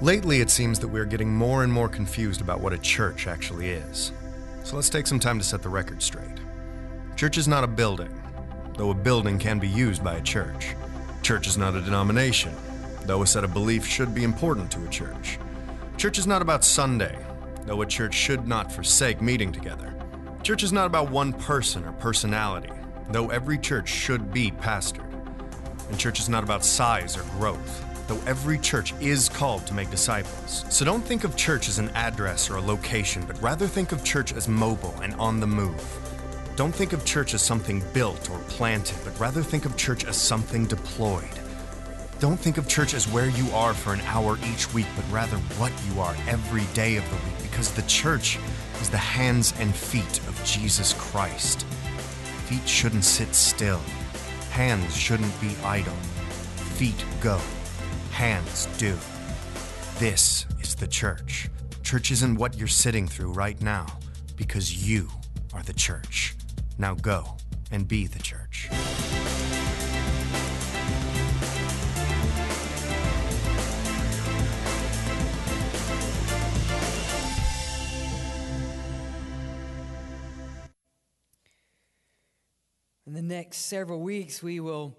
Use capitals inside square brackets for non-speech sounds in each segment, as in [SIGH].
Lately, it seems that we are getting more and more confused about what a church actually is. So let's take some time to set the record straight. Church is not a building, though a building can be used by a church. Church is not a denomination, though a set of beliefs should be important to a church. Church is not about Sunday, though a church should not forsake meeting together. Church is not about one person or personality, though every church should be pastored. And church is not about size or growth, though every church is called to make disciples. So don't think of church as an address or a location, but rather think of church as mobile and on the move. Don't think of church as something built or planted, but rather think of church as something deployed. Don't think of church as where you are for an hour each week, but rather what you are every day of the week, because the church is the hands and feet of Jesus Christ. Feet shouldn't sit still, hands shouldn't be idle. Feet go hands do. This is the church. Church isn't what you're sitting through right now because you are the church. Now go and be the church. In the next several weeks, we will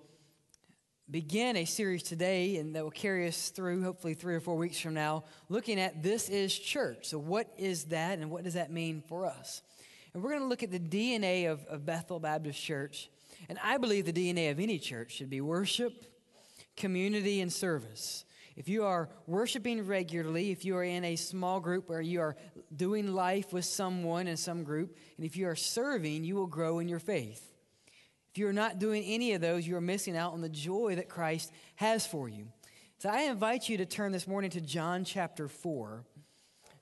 begin a series today and that will carry us through hopefully three or four weeks from now looking at this is church. So what is that and what does that mean for us? And we're going to look at the dna of, of bethel baptist church. And i believe the dna of any church should be worship community and service. If you are worshiping regularly if you are in a small group where you are doing life with someone in some group and if you are serving you will grow in your faith if you're not doing any of those, you're missing out on the joy that Christ has for you. So I invite you to turn this morning to John chapter 4.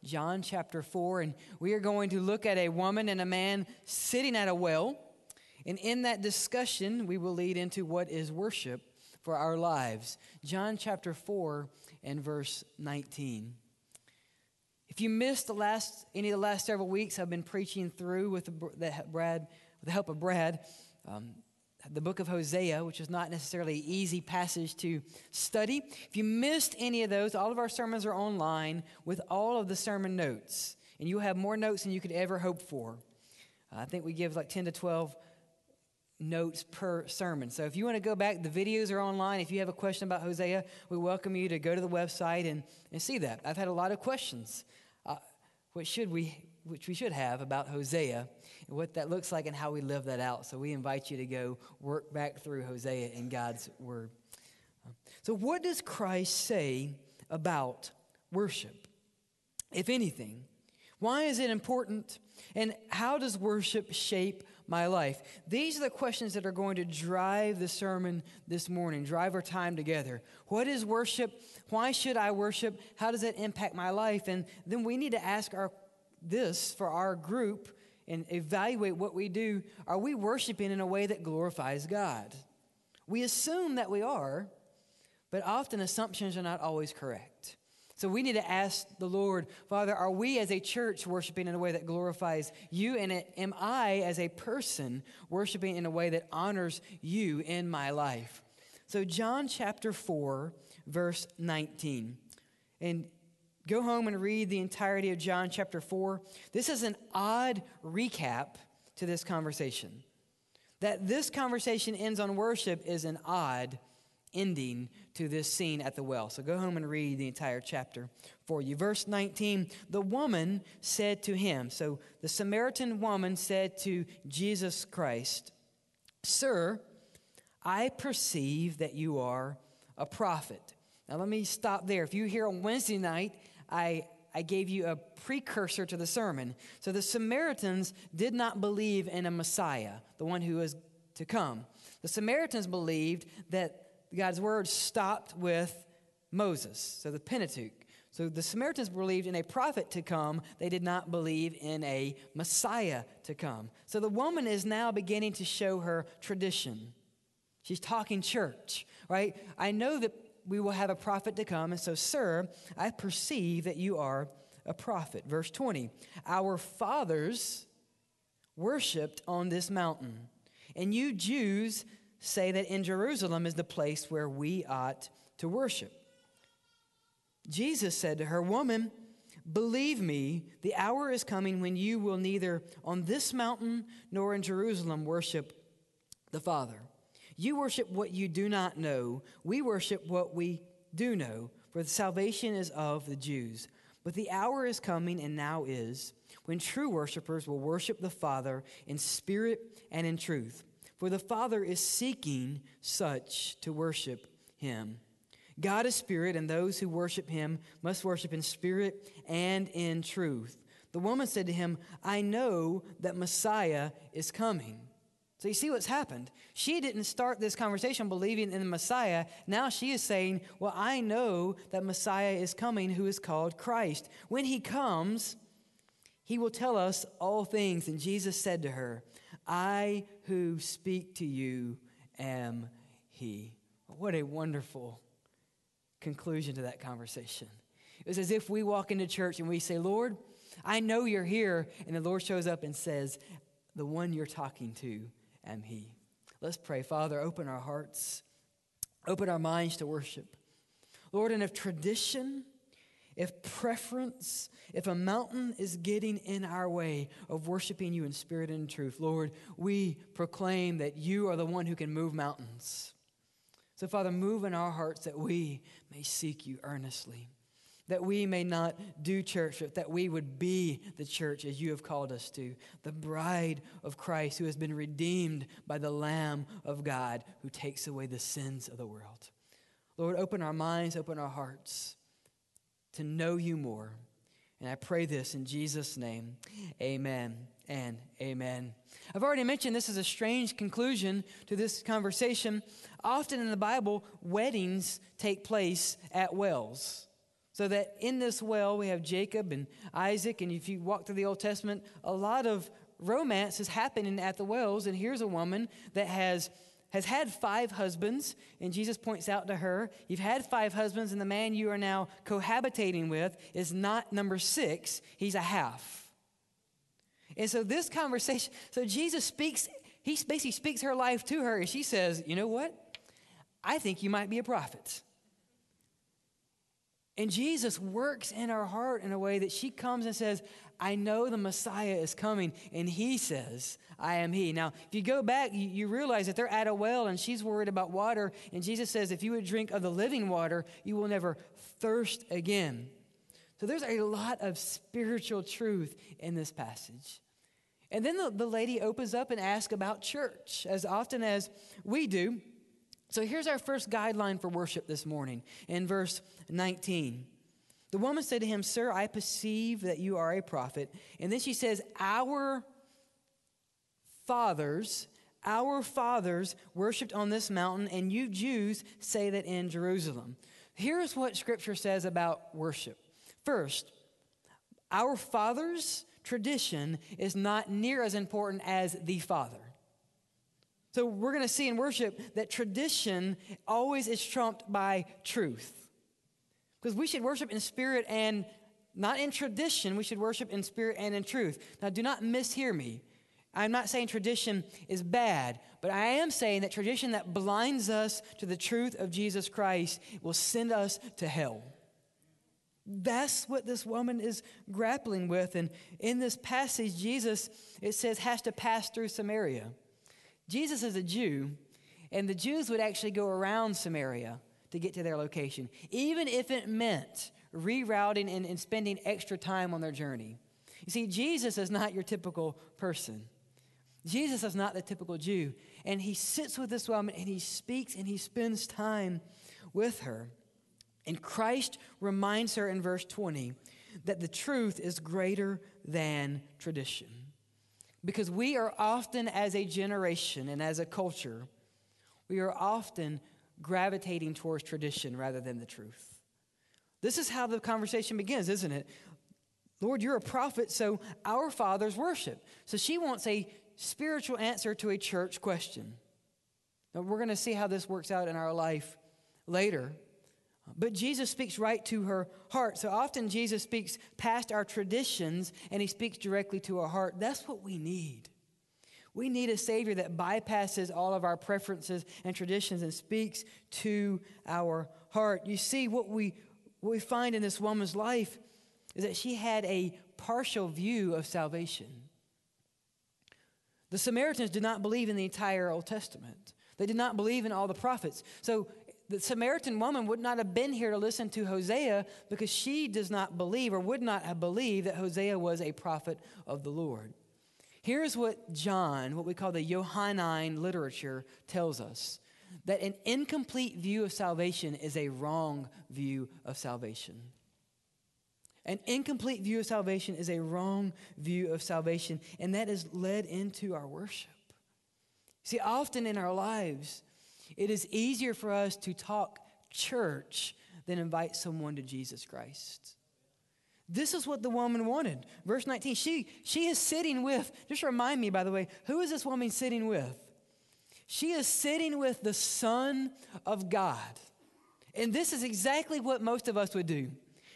John chapter 4, and we are going to look at a woman and a man sitting at a well. And in that discussion, we will lead into what is worship for our lives. John chapter 4 and verse 19. If you missed the last any of the last several weeks, I've been preaching through with the, the Brad, with the help of Brad, um, the book of Hosea, which is not necessarily an easy passage to study. If you missed any of those, all of our sermons are online with all of the sermon notes, and you'll have more notes than you could ever hope for. I think we give like 10 to 12 notes per sermon. So if you want to go back, the videos are online. If you have a question about Hosea, we welcome you to go to the website and, and see that. I've had a lot of questions. Uh, what should we, which we should have about Hosea and what that looks like and how we live that out. So we invite you to go work back through Hosea in God's Word. So, what does Christ say about worship, if anything? Why is it important? And how does worship shape my life? These are the questions that are going to drive the sermon this morning, drive our time together. What is worship? Why should I worship? How does it impact my life? And then we need to ask our this for our group and evaluate what we do, are we worshiping in a way that glorifies God? We assume that we are, but often assumptions are not always correct. So we need to ask the Lord, Father, are we as a church worshiping in a way that glorifies you? And am I as a person worshiping in a way that honors you in my life? So, John chapter 4, verse 19. And Go home and read the entirety of John chapter 4. This is an odd recap to this conversation. That this conversation ends on worship is an odd ending to this scene at the well. So go home and read the entire chapter for you. Verse 19 The woman said to him, so the Samaritan woman said to Jesus Christ, Sir, I perceive that you are a prophet. Now let me stop there. If you're here on Wednesday night I, I gave you a precursor to the sermon. So the Samaritans did not believe in a Messiah, the one who was to come. The Samaritans believed that God's word stopped with Moses, so the Pentateuch. So the Samaritans believed in a prophet to come. They did not believe in a Messiah to come. So the woman is now beginning to show her tradition. She's talking church, right? I know that we will have a prophet to come. And so, sir, I perceive that you are a prophet. Verse 20 Our fathers worshiped on this mountain, and you Jews say that in Jerusalem is the place where we ought to worship. Jesus said to her, Woman, believe me, the hour is coming when you will neither on this mountain nor in Jerusalem worship the Father. You worship what you do not know. We worship what we do know, for the salvation is of the Jews. But the hour is coming, and now is, when true worshipers will worship the Father in spirit and in truth. For the Father is seeking such to worship him. God is spirit, and those who worship him must worship in spirit and in truth. The woman said to him, I know that Messiah is coming. So you see what's happened. She didn't start this conversation believing in the Messiah. Now she is saying, Well, I know that Messiah is coming who is called Christ. When he comes, he will tell us all things. And Jesus said to her, I who speak to you am he. What a wonderful conclusion to that conversation. It was as if we walk into church and we say, Lord, I know you're here. And the Lord shows up and says, The one you're talking to am He. Let's pray. Father, open our hearts, open our minds to worship. Lord, and if tradition, if preference, if a mountain is getting in our way of worshiping you in spirit and in truth, Lord, we proclaim that you are the one who can move mountains. So, Father, move in our hearts that we may seek you earnestly that we may not do church, but that we would be the church as you have called us to, the bride of Christ who has been redeemed by the Lamb of God who takes away the sins of the world. Lord, open our minds, open our hearts to know you more. And I pray this in Jesus' name. Amen and amen. I've already mentioned this is a strange conclusion to this conversation. Often in the Bible, weddings take place at wells. So that in this well, we have Jacob and Isaac. And if you walk through the Old Testament, a lot of romance is happening at the wells. And here's a woman that has has had five husbands, and Jesus points out to her, You've had five husbands, and the man you are now cohabitating with is not number six, he's a half. And so, this conversation, so Jesus speaks, he basically speaks her life to her, and she says, You know what? I think you might be a prophet. And Jesus works in our heart in a way that she comes and says, I know the Messiah is coming. And he says, I am he. Now, if you go back, you, you, realize that they're at a well and she's worried about water. And Jesus says, if you would drink of the living water, you will never thirst again. So there's a lot of spiritual truth in this passage. And then the, the lady opens up and asks about church, as often as we do. So here's our first guideline for worship this morning in verse 19. The woman said to him, Sir, I perceive that you are a prophet. And then she says, Our fathers, our fathers worshiped on this mountain, and you Jews say that in Jerusalem. Here's what scripture says about worship. First, our fathers' tradition is not near as important as the Father. So we're going to see in worship that tradition always is trumped by truth. Because we should worship in spirit and not in tradition, we should worship in spirit and in truth. Now, do not mishear me. I'm not saying tradition is bad, but I am saying that tradition that blinds us to the truth of Jesus Christ will send us to hell. That's what this woman is grappling with. And in this passage, Jesus, it says, has to pass through Samaria. Jesus is a Jew, and the Jews would actually go around Samaria to get to their location, even if it meant rerouting and, and spending extra time on their journey. You see, Jesus is not your typical person. Jesus is not the typical Jew. And he sits with this woman and he speaks and he spends time with her. And Christ reminds her in verse 20 that the truth is greater than tradition. Because we are often, as a generation and as a culture, we are often gravitating towards tradition rather than the truth. This is how the conversation begins, isn't it? Lord, you're a prophet, so our fathers worship. So she wants a spiritual answer to a church question. Now, we're going to see how this works out in our life later. But Jesus speaks right to her heart. So often Jesus speaks past our traditions and he speaks directly to our heart. That's what we need. We need a Savior that bypasses all of our preferences and traditions and speaks to our heart. You see, what we what we find in this woman's life is that she had a partial view of salvation. The Samaritans did not believe in the entire Old Testament. They did not believe in all the prophets. So the Samaritan woman would not have been here to listen to Hosea because she does not believe or would not have believed that Hosea was a prophet of the Lord. Here's what John, what we call the Johannine literature, tells us that an incomplete view of salvation is a wrong view of salvation. An incomplete view of salvation is a wrong view of salvation, and that is led into our worship. See, often in our lives, it is easier for us to talk church than invite someone to Jesus Christ. This is what the woman wanted. Verse 19, she, she is sitting with, just remind me, by the way, who is this woman sitting with? She is sitting with the Son of God. And this is exactly what most of us would do.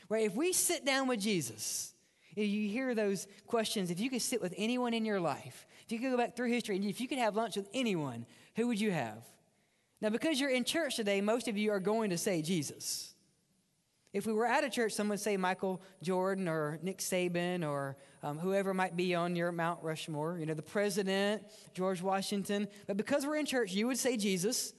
Right? If we sit down with Jesus, you hear those questions, if you could sit with anyone in your life, if you could go back through history, and if you could have lunch with anyone, who would you have? Now, because you're in church today, most of you are going to say Jesus. If we were at a church, someone would say Michael Jordan or Nick Saban or um, whoever might be on your Mount Rushmore, you know, the president, George Washington. But because we're in church, you would say Jesus.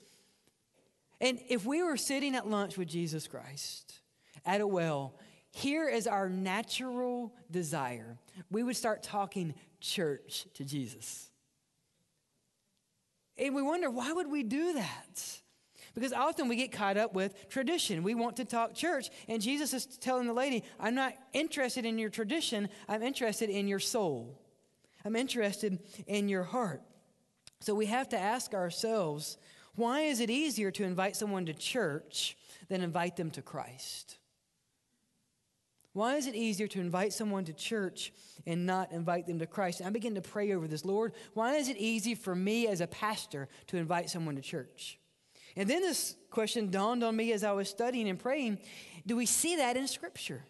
And if we were sitting at lunch with Jesus Christ at a well, here is our natural desire. We would start talking church to Jesus. And we wonder, why would we do that? Because often we get caught up with tradition. We want to talk church. And Jesus is telling the lady, I'm not interested in your tradition, I'm interested in your soul. I'm interested in your heart. So we have to ask ourselves why is it easier to invite someone to church than invite them to Christ? Why is it easier to invite someone to church and not invite them to Christ? And I begin to pray over this. Lord, why is it easy for me as a pastor to invite someone to church? And then this question dawned on me as I was studying and praying do we see that in Scripture?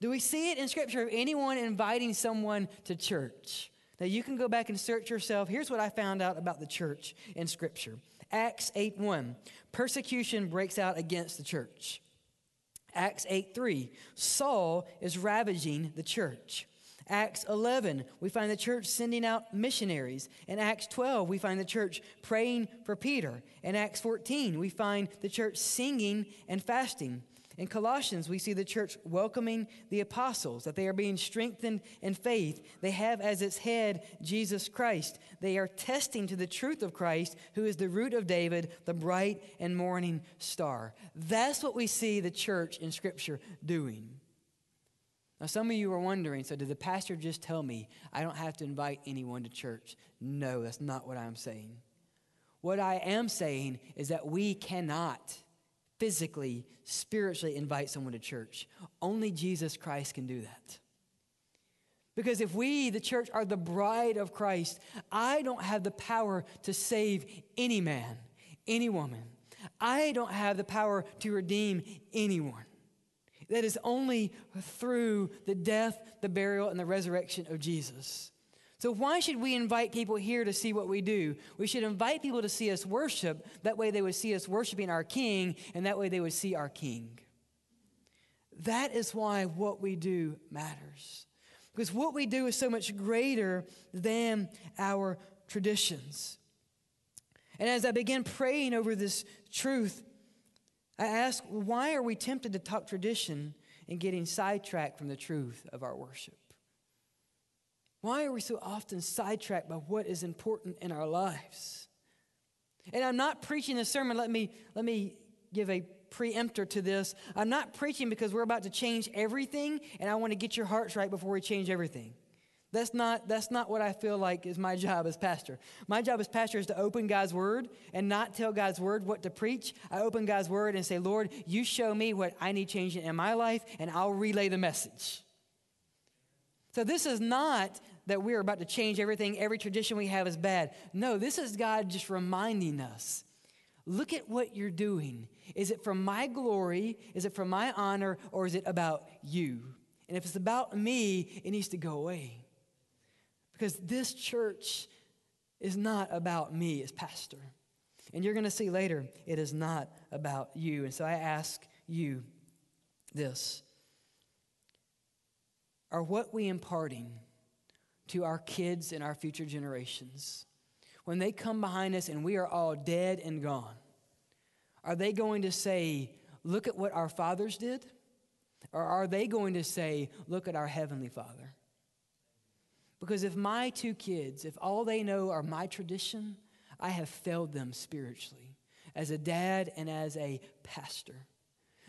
Do we see it in Scripture of anyone inviting someone to church? Now you can go back and search yourself. Here's what I found out about the church in Scripture Acts 8 1. Persecution breaks out against the church. Acts 8 3. Saul is ravaging the church. Acts 11, we find the church sending out missionaries. In Acts 12, we find the church praying for Peter. In Acts 14, we find the church singing and fasting. In Colossians, we see the church welcoming the apostles, that they are being strengthened in faith. They have as its head Jesus Christ. They are testing to the truth of Christ, who is the root of David, the bright and morning star. That's what we see the church in Scripture doing. Now, some of you are wondering so, did the pastor just tell me I don't have to invite anyone to church? No, that's not what I'm saying. What I am saying is that we cannot physically, spiritually invite someone to church. Only Jesus Christ can do that. Because if we, the church, are the bride of Christ, I don't have the power to save any man, any woman. I don't have the power to redeem anyone. That is only through the death, the burial, and the resurrection of Jesus. So, why should we invite people here to see what we do? We should invite people to see us worship. That way, they would see us worshiping our King, and that way, they would see our King. That is why what we do matters. Because what we do is so much greater than our traditions. And as I began praying over this truth, I ask, why are we tempted to talk tradition and getting sidetracked from the truth of our worship? Why are we so often sidetracked by what is important in our lives? And I'm not preaching a sermon, let me, let me give a preemptor to this. I'm not preaching because we're about to change everything and I want to get your hearts right before we change everything. That's not, that's not what I feel like is my [LAUGHS] job as pastor. My job as pastor is to open God's word and not tell God's word what to preach. I open God's word and say, Lord, you show me what I need changing in my life, and I'll relay the message. So this is not that we're about to change everything, every tradition we have is bad. No, this is God just reminding us look at what you're doing. Is it for my glory? Is it for my honor? Or is it about you? And if it's about me, it needs to go away. Because this church is not about me as pastor. And you're going to see later, it is not about you. And so I ask you, this Are what we imparting to our kids and our future generations? When they come behind us and we are all dead and gone, are they going to say, Look at what our fathers did? Or are they going to say, Look at our Heavenly Father? Because if my two kids, if all they know are my tradition, I have failed them spiritually as a dad and as a pastor.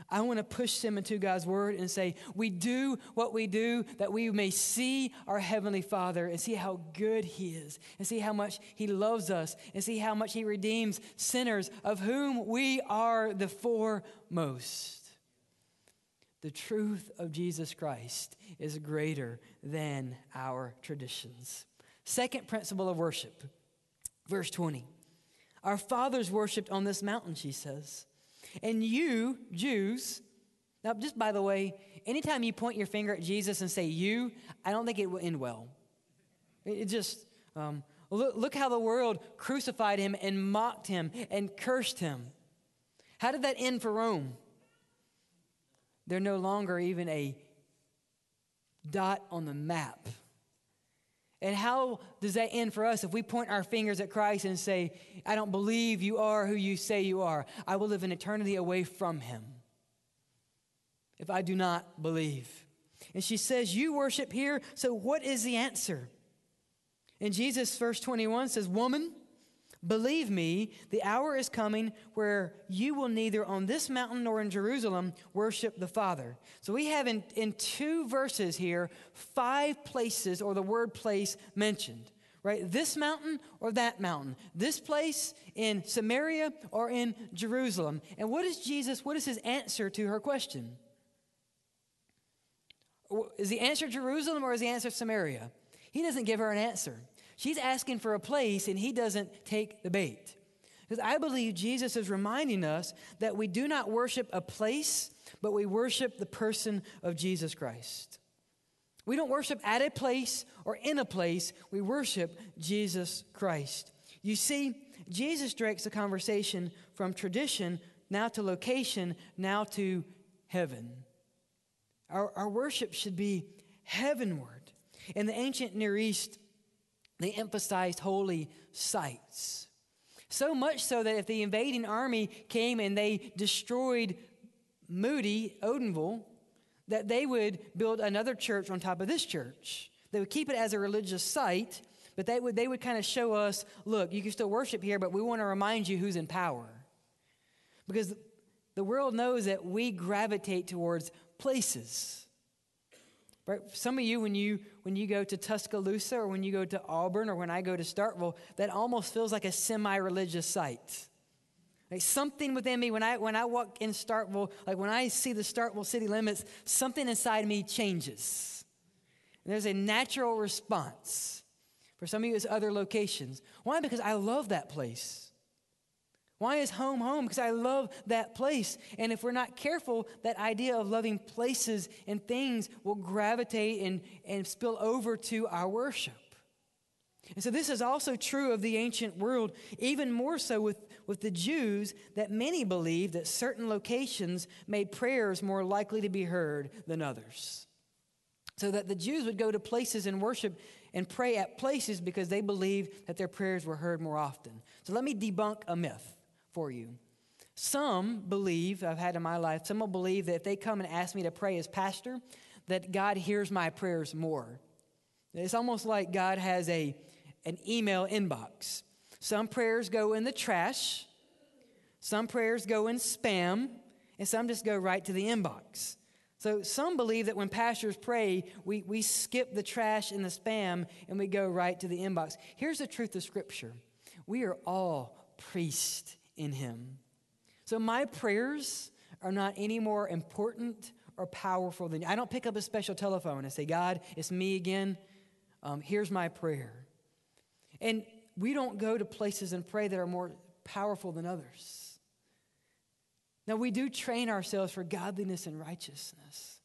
I want to push them into God's word and say, We do what we do that we may see our Heavenly Father and see how good He is, and see how much He loves us, and see how much He redeems sinners, of whom we are the foremost. The truth of Jesus Christ is greater than our traditions. Second principle of worship, verse 20. Our fathers worshiped on this mountain, she says. And you, Jews, now just by the way, anytime you point your finger at Jesus and say you, I don't think it will end well. It just, um, look, look how the world crucified him and mocked him and cursed him. How did that end for Rome? They're no longer even a dot on the map. And how does that end for us if we point our fingers at Christ and say, I don't believe you are who you say you are? I will live an eternity away from him if I do not believe. And she says, You worship here, so what is the answer? And Jesus, verse 21 says, Woman, Believe me, the hour is coming where you will neither on this mountain nor in Jerusalem worship the Father. So we have in, in two verses here five places or the word place mentioned, right? This mountain or that mountain, this place in Samaria or in Jerusalem. And what is Jesus, what is his answer to her question? Is the answer Jerusalem or is the answer Samaria? He doesn't give her an answer. She's asking for a place, and he doesn't take the bait. Because I believe Jesus is reminding us that we do not worship a place, but we worship the person of Jesus Christ. We don't worship at a place or in a place, we worship Jesus Christ. You see, Jesus directs the conversation from tradition now to location, now to heaven. Our, our worship should be heavenward. In the ancient Near East, they emphasized holy sites. So much so that if the invading army came and they destroyed Moody, Odenville, that they would build another church on top of this church. They would keep it as a religious site, but they would, they would kind of show us look, you can still worship here, but we want to remind you who's in power. Because the world knows that we gravitate towards places. Right? Some of you, when you when you go to Tuscaloosa or when you go to Auburn or when I go to Starkville, that almost feels like a semi-religious site. Like something within me, when I when I walk in Starkville, like when I see the Starkville city limits, something inside me changes. And there's a natural response. For some of you, it's other locations. Why? Because I love that place. Why is home home? Because I love that place. And if we're not careful, that idea of loving places and things will gravitate and, and spill over to our worship. And so this is also true of the ancient world, even more so with, with the Jews, that many believed that certain locations made prayers more likely to be heard than others. So that the Jews would go to places and worship and pray at places because they believed that their prayers were heard more often. So let me debunk a myth for you. Some believe, I've had in my life, some will believe that if they come and ask me to pray as pastor, that God hears my prayers more. It's almost like God has a, an email inbox. Some prayers go in the trash, some prayers go in spam, and some just go right to the inbox. So some believe that when pastors pray, we, we skip the trash and the spam and we go right to the inbox. Here's the truth of Scripture we are all priests in Him. So my prayers are not any more important or powerful than I don't pick up a special telephone and say, God, it's me again. Um, here's my prayer. And we don't go to places and pray that are more powerful than others. Now, we do train ourselves for godliness and righteousness.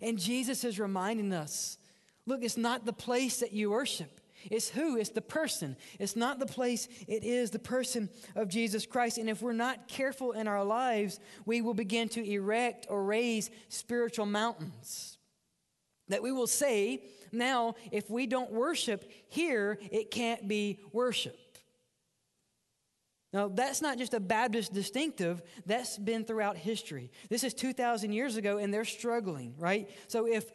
And Jesus is reminding us look, it's not the place that you worship, It's who? It's the person. It's not the place, it is the person of Jesus Christ. And if we're not careful in our lives, we will begin to erect or raise spiritual mountains. That we will say, now, if we don't worship here, it can't be worship. Now, that's not just a Baptist distinctive, that's been throughout history. This is 2,000 years ago, and they're struggling, right? So, if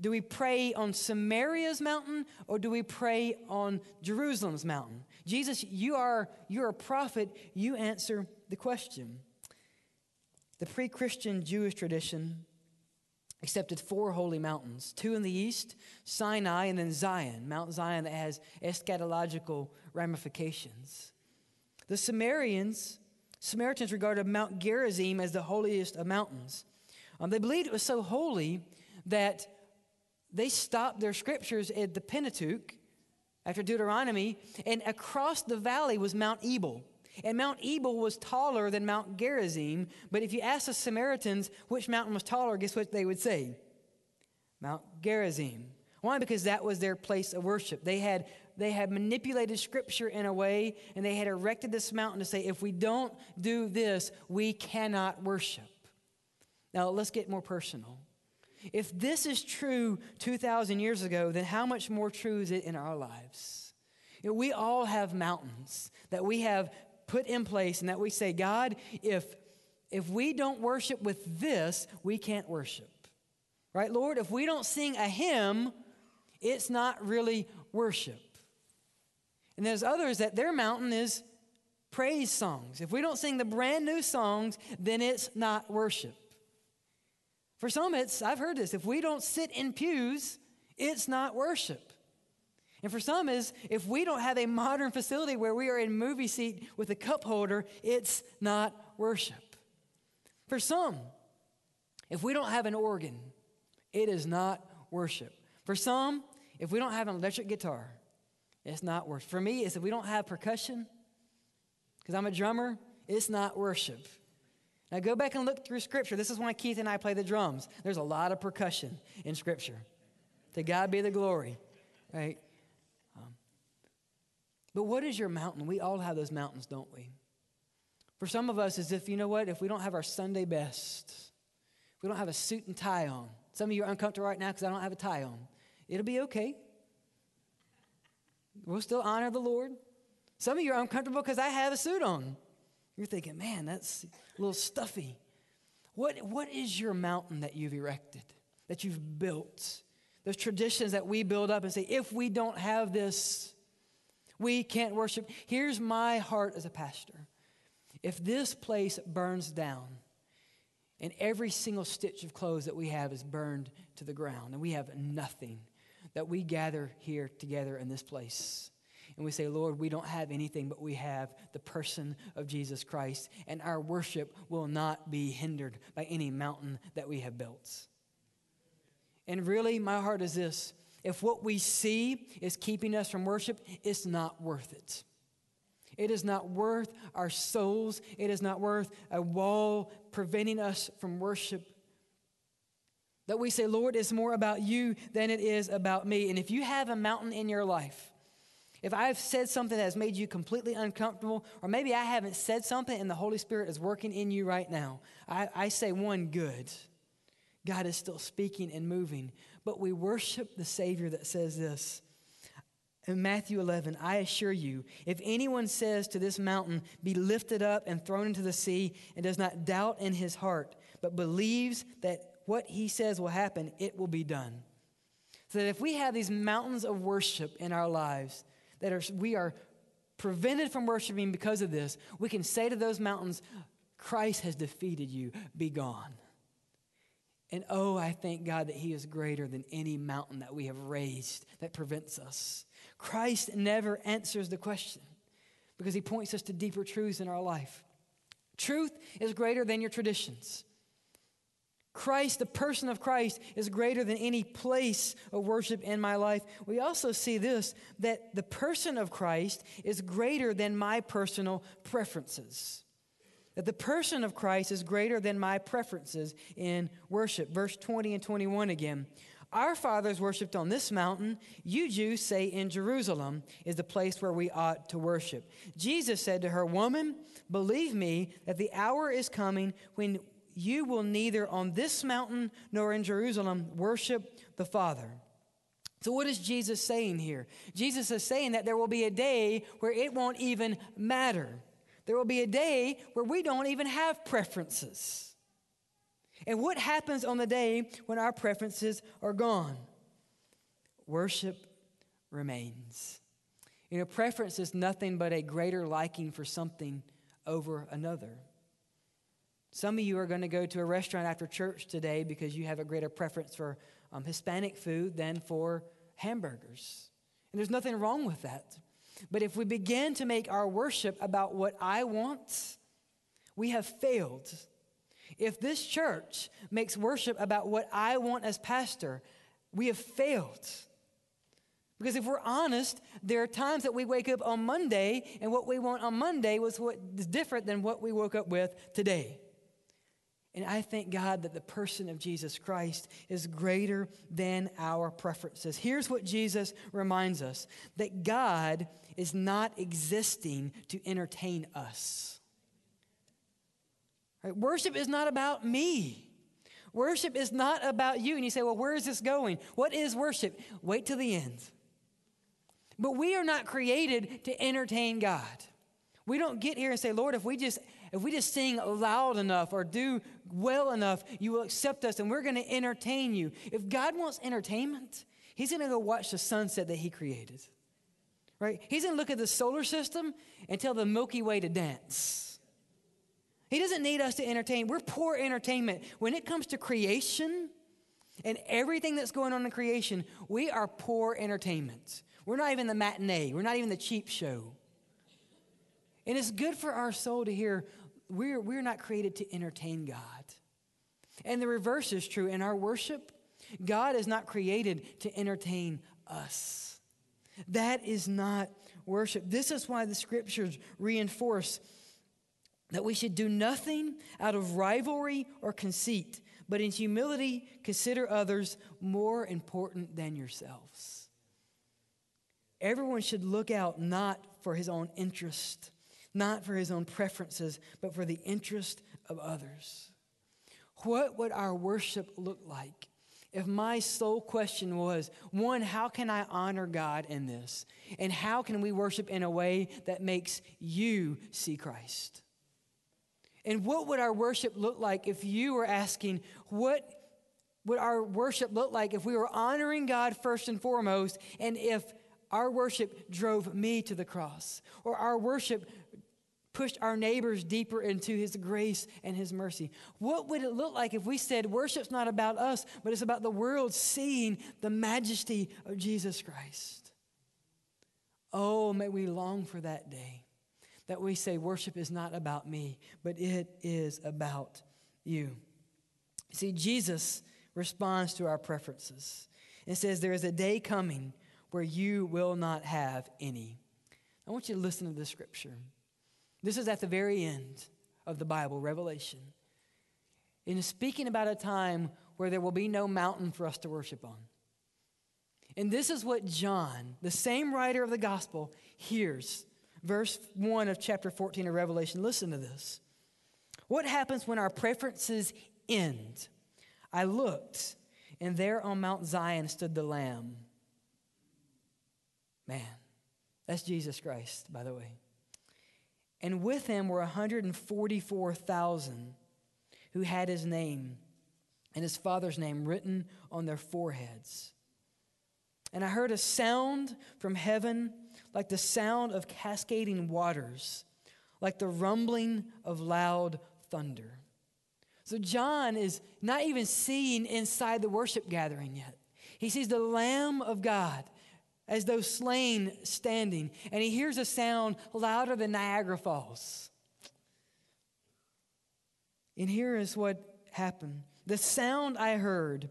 do we pray on Samaria's mountain or do we pray on Jerusalem's mountain? Jesus, you are you're a prophet, you answer the question. The pre-Christian Jewish tradition accepted four holy mountains, two in the east, Sinai and then Zion, Mount Zion that has eschatological ramifications. The Sumerians, Samaritans regarded Mount Gerizim as the holiest of mountains. Um, they believed it was so holy that they stopped their scriptures at the Pentateuch after Deuteronomy, and across the valley was Mount Ebal. And Mount Ebal was taller than Mount Gerizim, but if you ask the Samaritans which mountain was taller, guess what they would say? Mount Gerizim. Why? Because that was their place of worship. They had they had manipulated scripture in a way and they had erected this mountain to say, if we don't do this, we cannot worship. Now, let's get more personal. If this is true 2,000 years ago, then how much more true is it in our lives? You know, we all have mountains that we have put in place and that we say, God, if, if we don't worship with this, we can't worship. Right, Lord? If we don't sing a hymn, it's not really worship. And there's others that their mountain is praise songs. If we don't sing the brand new songs, then it's not worship. For some, it's, I've heard this, if we don't sit in pews, it's not worship. And for some is if we don't have a modern facility where we are in movie seat with a cup holder, it's not worship. For some, if we don't have an organ, it is not worship. For some, if we don't have an electric guitar, it's not worship. For me, it's if we don't have percussion, because I'm a drummer, it's not worship. Now go back and look through Scripture. This is why Keith and I play the drums. There's a lot of percussion in Scripture. To God be the glory, right? Um, but what is your mountain? We all have those mountains, don't we? For some of us, as if, you know what, if we don't have our Sunday best, we don't have a suit and tie on, some of you are uncomfortable right now because I don't have a tie on. It'll be okay. We'll still honor the Lord. Some of you are uncomfortable because I have a suit on. You're thinking, man, that's a little stuffy. What, what is your mountain that you've erected, that you've built? Those traditions that we build up and say, if we don't have this, we can't worship. Here's my heart as a pastor. If this place burns down and every single stitch of clothes that we have is burned to the ground and we have nothing, that we gather here together in this place and we say, Lord, we don't have anything, but we have the person of Jesus Christ, and our worship will not be hindered by any mountain that we have built. And really, my heart is this if what we see is keeping us from worship, it's not worth it. It is not worth our souls. It is not worth a wall preventing us from worship. That we say, Lord, it's more about you than it is about me. And if you have a mountain in your life, if I've said something that has made you completely uncomfortable, or maybe I haven't said something and the Holy Spirit is working in you right now, I, I say one good. God is still speaking and moving. But we worship the Savior that says this. In Matthew 11, I assure you, if anyone says to this mountain, Be lifted up and thrown into the sea, and does not doubt in his heart, but believes that what he says will happen, it will be done. So that if we have these mountains of worship in our lives, that are, we are prevented from worshiping because of this, we can say to those mountains, Christ has defeated you, be gone. And oh, I thank God that He is greater than any mountain that we have raised that prevents us. Christ never answers the question because He points us to deeper truths in our life. Truth is greater than your traditions. Christ, the person of Christ, is greater than any place of worship in my life. We also see this that the person of Christ is greater than my personal preferences. That the person of Christ is greater than my preferences in worship. Verse 20 and 21 again. Our fathers worshiped on this mountain. You Jews say in Jerusalem is the place where we ought to worship. Jesus said to her, Woman, believe me that the hour is coming when you will neither on this mountain nor in Jerusalem worship the Father. So, what is Jesus saying here? Jesus is saying that there will be a day where it won't even matter. There will be a day where we don't even have preferences. And what happens on the day when our preferences are gone? Worship remains. You know, preference is nothing but a greater liking for something over another. Some of you are going to go to a restaurant after church today because you have a greater preference for um, Hispanic food than for hamburgers. And there's nothing wrong with that. But if we begin to make our worship about what I want, we have failed if this church makes worship about what I want as pastor, we have failed. Because if we're honest, there are times that we wake up on Monday, and what we want on Monday was what is different than what we woke up with today. And I thank God that the person of Jesus Christ is greater than our preferences. Here's what Jesus reminds us that God is not existing to entertain us. Right? Worship is not about me. Worship is not about you. And you say, well, where is this going? What is worship? Wait till the end. But we are not created to entertain God. We don't get here and say, Lord, if we just if we just sing loud enough or do well enough, you will accept us and we're going to entertain you. If God wants entertainment, He's going to go watch the sunset that He created. Right? He's going to look at the solar system and tell the Milky Way to dance. He doesn't need us to entertain. We're poor entertainment. When it comes to creation and everything that's going on in creation, we are poor entertainment. We're not even the matinee, we're not even the cheap show. And it's good for our soul to hear we're, we're not created to entertain God. And the reverse is true. In our worship, God is not created to entertain us. That is not worship. This is why the scriptures reinforce that we should do nothing out of rivalry or conceit, but in humility consider others more important than yourselves. Everyone should look out not for his own interest, not for his own preferences, but for the interest of others. What would our worship look like if my sole question was one, how can I honor God in this? And how can we worship in a way that makes you see Christ? And what would our worship look like if you were asking, what would our worship look like if we were honoring God first and foremost, and if our worship drove me to the cross, or our worship pushed our neighbors deeper into His grace and His mercy? What would it look like if we said, worship's not about us, but it's about the world seeing the majesty of Jesus Christ? Oh, may we long for that day that we say worship is not about me, but it is about you. See, Jesus responds to our preferences and says, There is a day coming where you will not have any. I want you to listen to this scripture. This is at the very end of the Bible, Revelation. And speaking about a time where there will be no mountain for us to worship on. And this is what John, the same writer of the gospel, hears verse 1 of chapter 14 of Revelation. Listen to this. What happens when our preferences end? I looked, and there on Mount Zion stood the Lamb. Man, that's Jesus Christ, by the way. And with him were 144,000 who had his name and his father's name written on their foreheads. And I heard a sound from heaven like the sound of cascading waters, like the rumbling of loud thunder. So John is not even seeing inside the worship gathering yet. He sees the Lamb of God as though slain standing, and he hears a sound louder than Niagara Falls. And here is what happened the sound I heard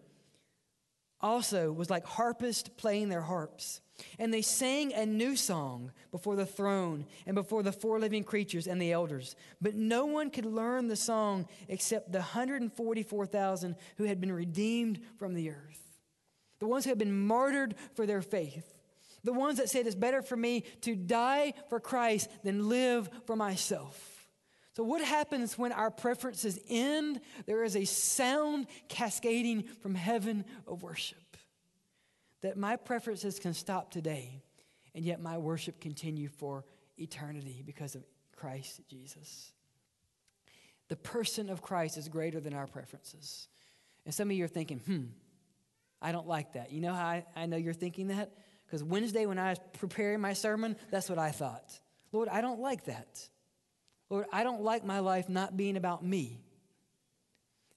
also was like harpists playing their harps. And they sang a new song before the throne and before the four living creatures and the elders. But no one could learn the song except the 144,000 who had been redeemed from the earth. the ones who had been martyred for their faith, the ones that said it's better for me to die for Christ than live for myself. So, what happens when our preferences end? There is a sound cascading from heaven of worship. That my preferences can stop today, and yet my worship continue for eternity because of Christ Jesus. The person of Christ is greater than our preferences. And some of you are thinking, hmm, I don't like that. You know how I, I know you're thinking that? Because Wednesday, when I was preparing my sermon, that's what I thought. Lord, I don't like that. Lord, I don't like my life not being about me.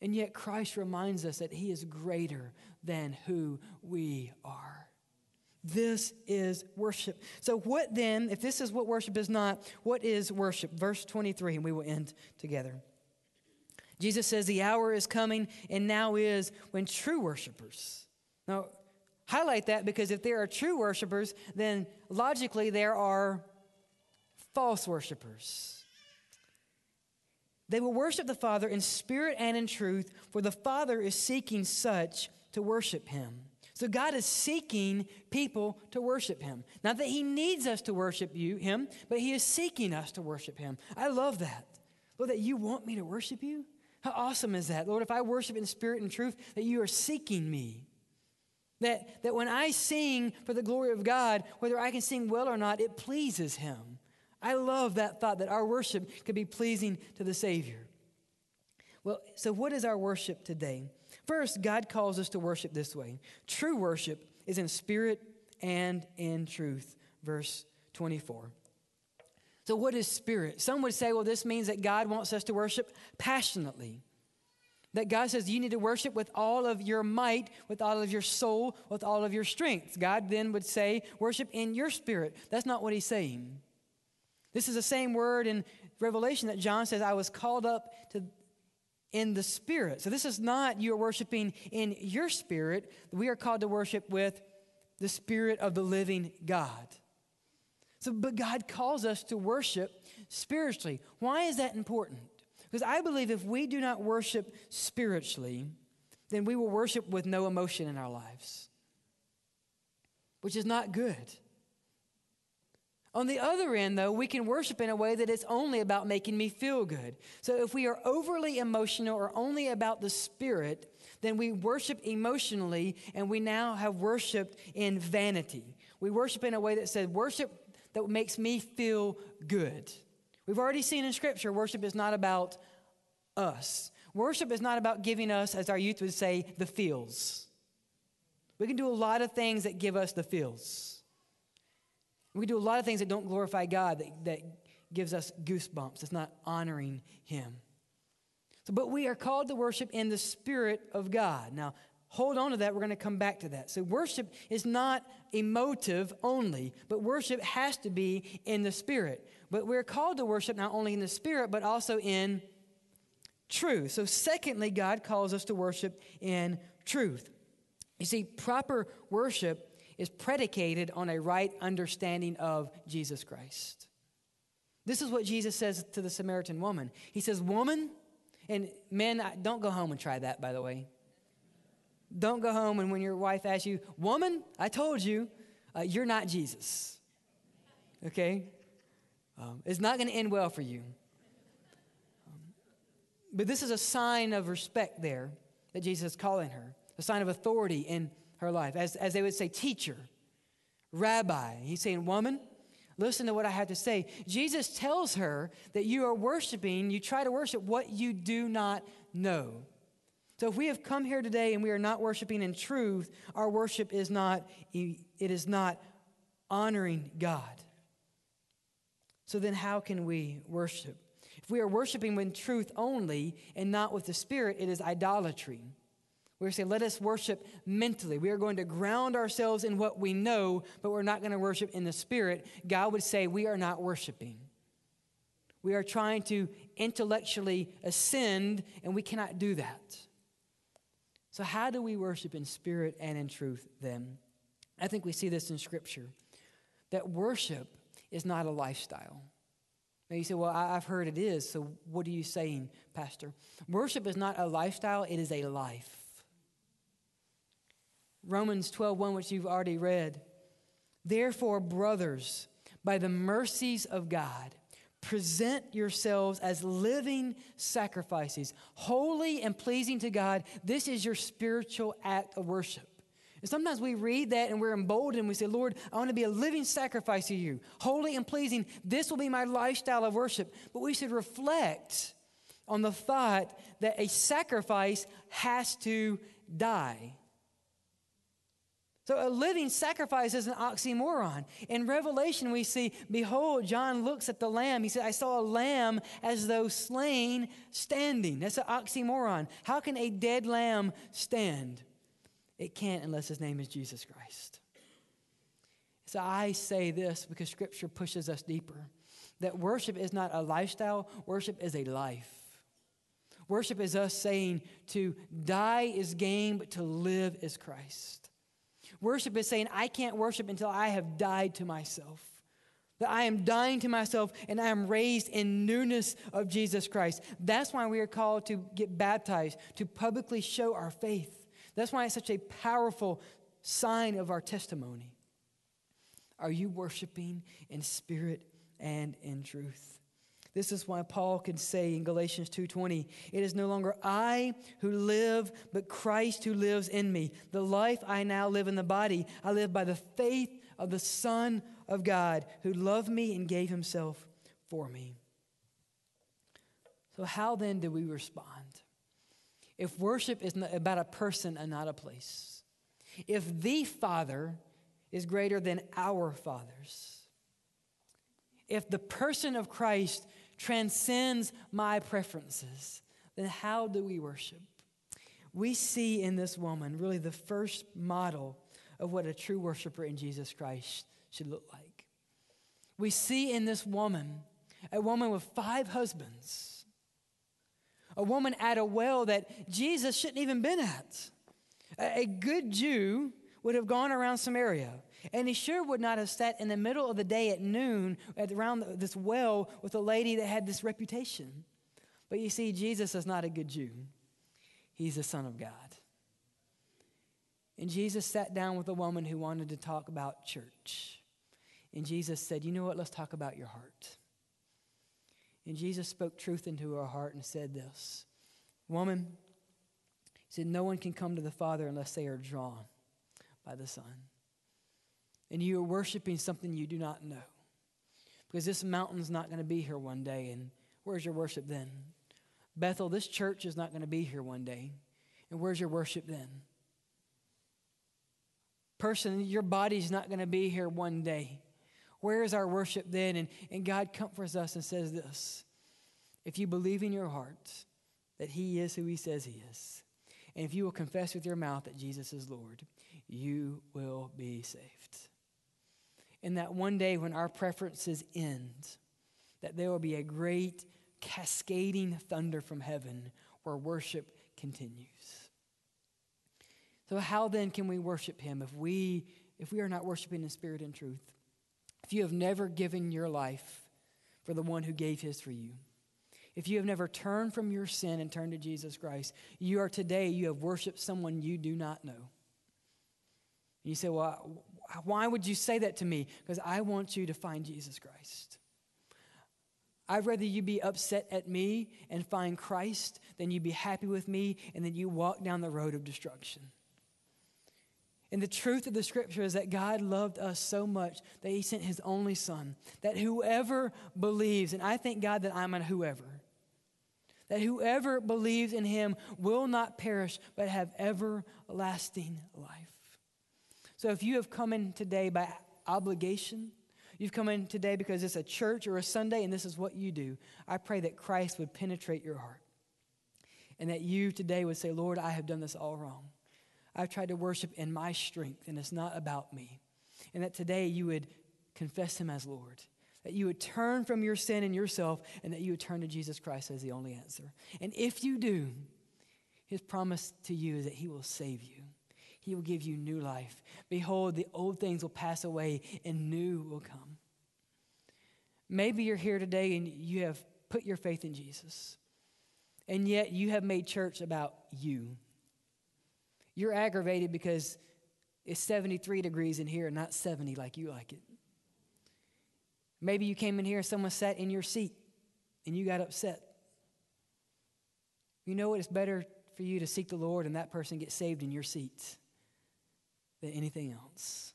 And yet, Christ reminds us that He is greater than who we are. This is worship. So, what then, if this is what worship is not, what is worship? Verse 23, and we will end together. Jesus says, The hour is coming, and now is when true worshipers. Now, highlight that because if there are true worshipers, then logically there are false worshipers. They will worship the Father in spirit and in truth, for the Father is seeking such to worship him. So God is seeking people to worship him. Not that he needs us to worship you, him, but he is seeking us to worship him. I love that. Lord, that you want me to worship you? How awesome is that? Lord, if I worship in spirit and truth, that you are seeking me. That, that when I sing for the glory of God, whether I can sing well or not, it pleases him. I love that thought that our worship could be pleasing to the Savior. Well, so what is our worship today? First, God calls us to worship this way. True worship is in spirit and in truth. Verse 24. So, what is spirit? Some would say, well, this means that God wants us to worship passionately. That God says you need to worship with all of your might, with all of your soul, with all of your strength. God then would say, worship in your spirit. That's not what he's saying. This is the same word in Revelation that John says, I was called up to in the spirit. So this is not you're worshiping in your spirit. We are called to worship with the spirit of the living God. So, but God calls us to worship spiritually. Why is that important? Because I believe if we do not worship spiritually, then we will worship with no emotion in our lives, which is not good. On the other end, though, we can worship in a way that it's only about making me feel good. So if we are overly emotional or only about the spirit, then we worship emotionally and we now have worshiped in vanity. We worship in a way that said, worship that makes me feel good. We've already seen in Scripture, worship is not about us. Worship is not about giving us, as our youth would say, the feels. We can do a lot of things that give us the feels. We can do a lot of things that don't glorify God, that, that gives us goosebumps. It's not honoring Him. So, but we are called to worship in the Spirit of God. Now, hold on to that. We're going to come back to that. So, worship is not emotive only, but worship has to be in the Spirit. But we're called to worship not only in the Spirit, but also in truth. So, secondly, God calls us to worship in truth. You see, proper worship is predicated on a right understanding of Jesus Christ. This is what Jesus says to the Samaritan woman. He says, Woman, and men, don't go home and try that, by the way. Don't go home and when your wife asks you, Woman, I told you, uh, you're not Jesus. Okay? Um, it's not going to end well for you. Um, but this is a sign of respect there that Jesus is calling her, a sign of authority in her life. As, as they would say, teacher, rabbi. He's saying, woman, listen to what I have to say. Jesus tells her that you are worshiping, you try to worship what you do not know. So if we have come here today and we are not worshiping in truth, our worship is not, it is not honoring God. So then how can we worship? If we are worshiping with truth only and not with the Spirit, it is idolatry. We're saying, let us worship mentally. We are going to ground ourselves in what we know, but we're not going to worship in the spirit. God would say, we are not worshiping. We are trying to intellectually ascend, and we cannot do that. So, how do we worship in spirit and in truth then? I think we see this in Scripture that worship is not a lifestyle. Now you say, Well, I've heard it is, so what are you saying, Pastor? Worship is not a lifestyle, it is a life. Romans 12, 1, which you've already read. Therefore, brothers, by the mercies of God, present yourselves as living sacrifices, holy and pleasing to God. This is your spiritual act of worship. And sometimes we read that and we're emboldened. We say, Lord, I want to be a living sacrifice to you, holy and pleasing. This will be my lifestyle of worship. But we should reflect on the thought that a sacrifice has to die. So a living sacrifice is an oxymoron. In Revelation, we see, behold, John looks at the lamb. He said, I saw a lamb as though slain standing. That's an oxymoron. How can a dead lamb stand? It can't unless his name is Jesus Christ. So I say this because scripture pushes us deeper that worship is not a lifestyle, worship is a life. Worship is us saying to die is gain, but to live is Christ. Worship is saying, I can't worship until I have died to myself. That I am dying to myself and I am raised in newness of Jesus Christ. That's why we are called to get baptized, to publicly show our faith. That's why it's such a powerful sign of our testimony. Are you worshiping in spirit and in truth? This is why Paul can say in Galatians 2:20, "It is no longer I who live, but Christ who lives in me. The life I now live in the body, I live by the faith of the Son of God, who loved me and gave himself for me." So how then do we respond? If worship is about a person and not a place, if the Father is greater than our fathers, if the person of Christ transcends my preferences, then how do we worship? We see in this woman really the first model of what a true worshiper in Jesus Christ should look like. We see in this woman a woman with five husbands, a woman at a well that Jesus shouldn't even been at. A good Jew would have gone around Samaria and he sure would not have sat in the middle of the day at noon at around this well with a lady that had this reputation. But you see, Jesus is not a good Jew, he's the Son of God. And Jesus sat down with a woman who wanted to talk about church. And Jesus said, You know what? Let's talk about your heart. And Jesus spoke truth into her heart and said this Woman, he said, No one can come to the Father unless they are drawn by the Son and you are worshiping something you do not know. Because this mountain's not going to be here one day, and where's your worship then? Bethel, this church is not going to be here one day, and where's your worship then? Person, your body's not going to be here one day. Where is our worship then? And, and God comforts us and says this If you believe in your heart that He is who He says He is, and if you will confess with your mouth that Jesus is Lord, you will be saved in that one day when our preferences end, that there will be a great cascading thunder from heaven where worship continues. So how then can we worship him if we if we are not worshiping in spirit and truth? If you have never given your life for the one who gave his for you. If you have never turned from your sin and turned to Jesus Christ, you are today you have worshiped someone you do not know. And you say, "Well, why would you say that to me? Because I want you to find Jesus Christ. I'd rather you be upset at me and find Christ than you be happy with me and then you walk down the road of destruction. And the truth of the scripture is that God loved us so much that he sent his only son, that whoever believes, and I thank God that I'm a whoever, that whoever believes in him will not perish but have everlasting life. So if you have come in today by obligation, you've come in today because it's a church or a Sunday and this is what you do, I pray that Christ would penetrate your heart. And that you today would say, Lord, I have done this all wrong. I've tried to worship in my strength and it's not about me. And that today you would confess him as Lord. That you would turn from your sin and yourself and that you would turn to Jesus Christ as the only answer. And if you do, his promise to you is that he will save you. He will give you new life. Behold, the old things will pass away and new will come. Maybe you're here today and you have put your faith in Jesus, and yet you have made church about you. You're aggravated because it's 73 degrees in here, and not 70 like you like it. Maybe you came in here and someone sat in your seat and you got upset. You know what? It's better for you to seek the Lord and that person get saved in your seat than anything else.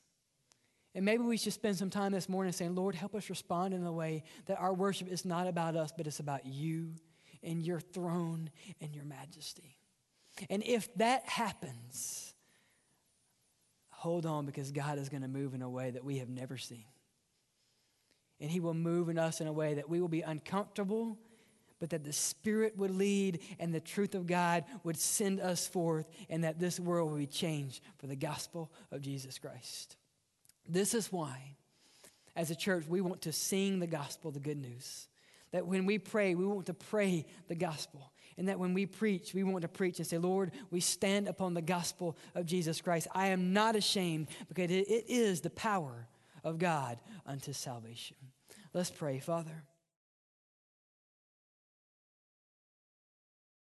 And maybe we should spend some time this morning saying, Lord, help us respond in a way that our worship is not about us, but it's about you and your throne and your majesty. And if that happens, hold on because God is going to move in a way that we have never seen. And He will move in us in a way that we will be uncomfortable, but that the Spirit would lead and the truth of God would send us forth, and that this world will be changed for the gospel of Jesus Christ. This is why, as a church, we want to sing the gospel, the good news. That when we pray, we want to pray the gospel. And that when we preach, we want to preach and say, Lord, we stand upon the gospel of Jesus Christ. I am not ashamed because it is the power of God unto salvation. Let's pray, Father.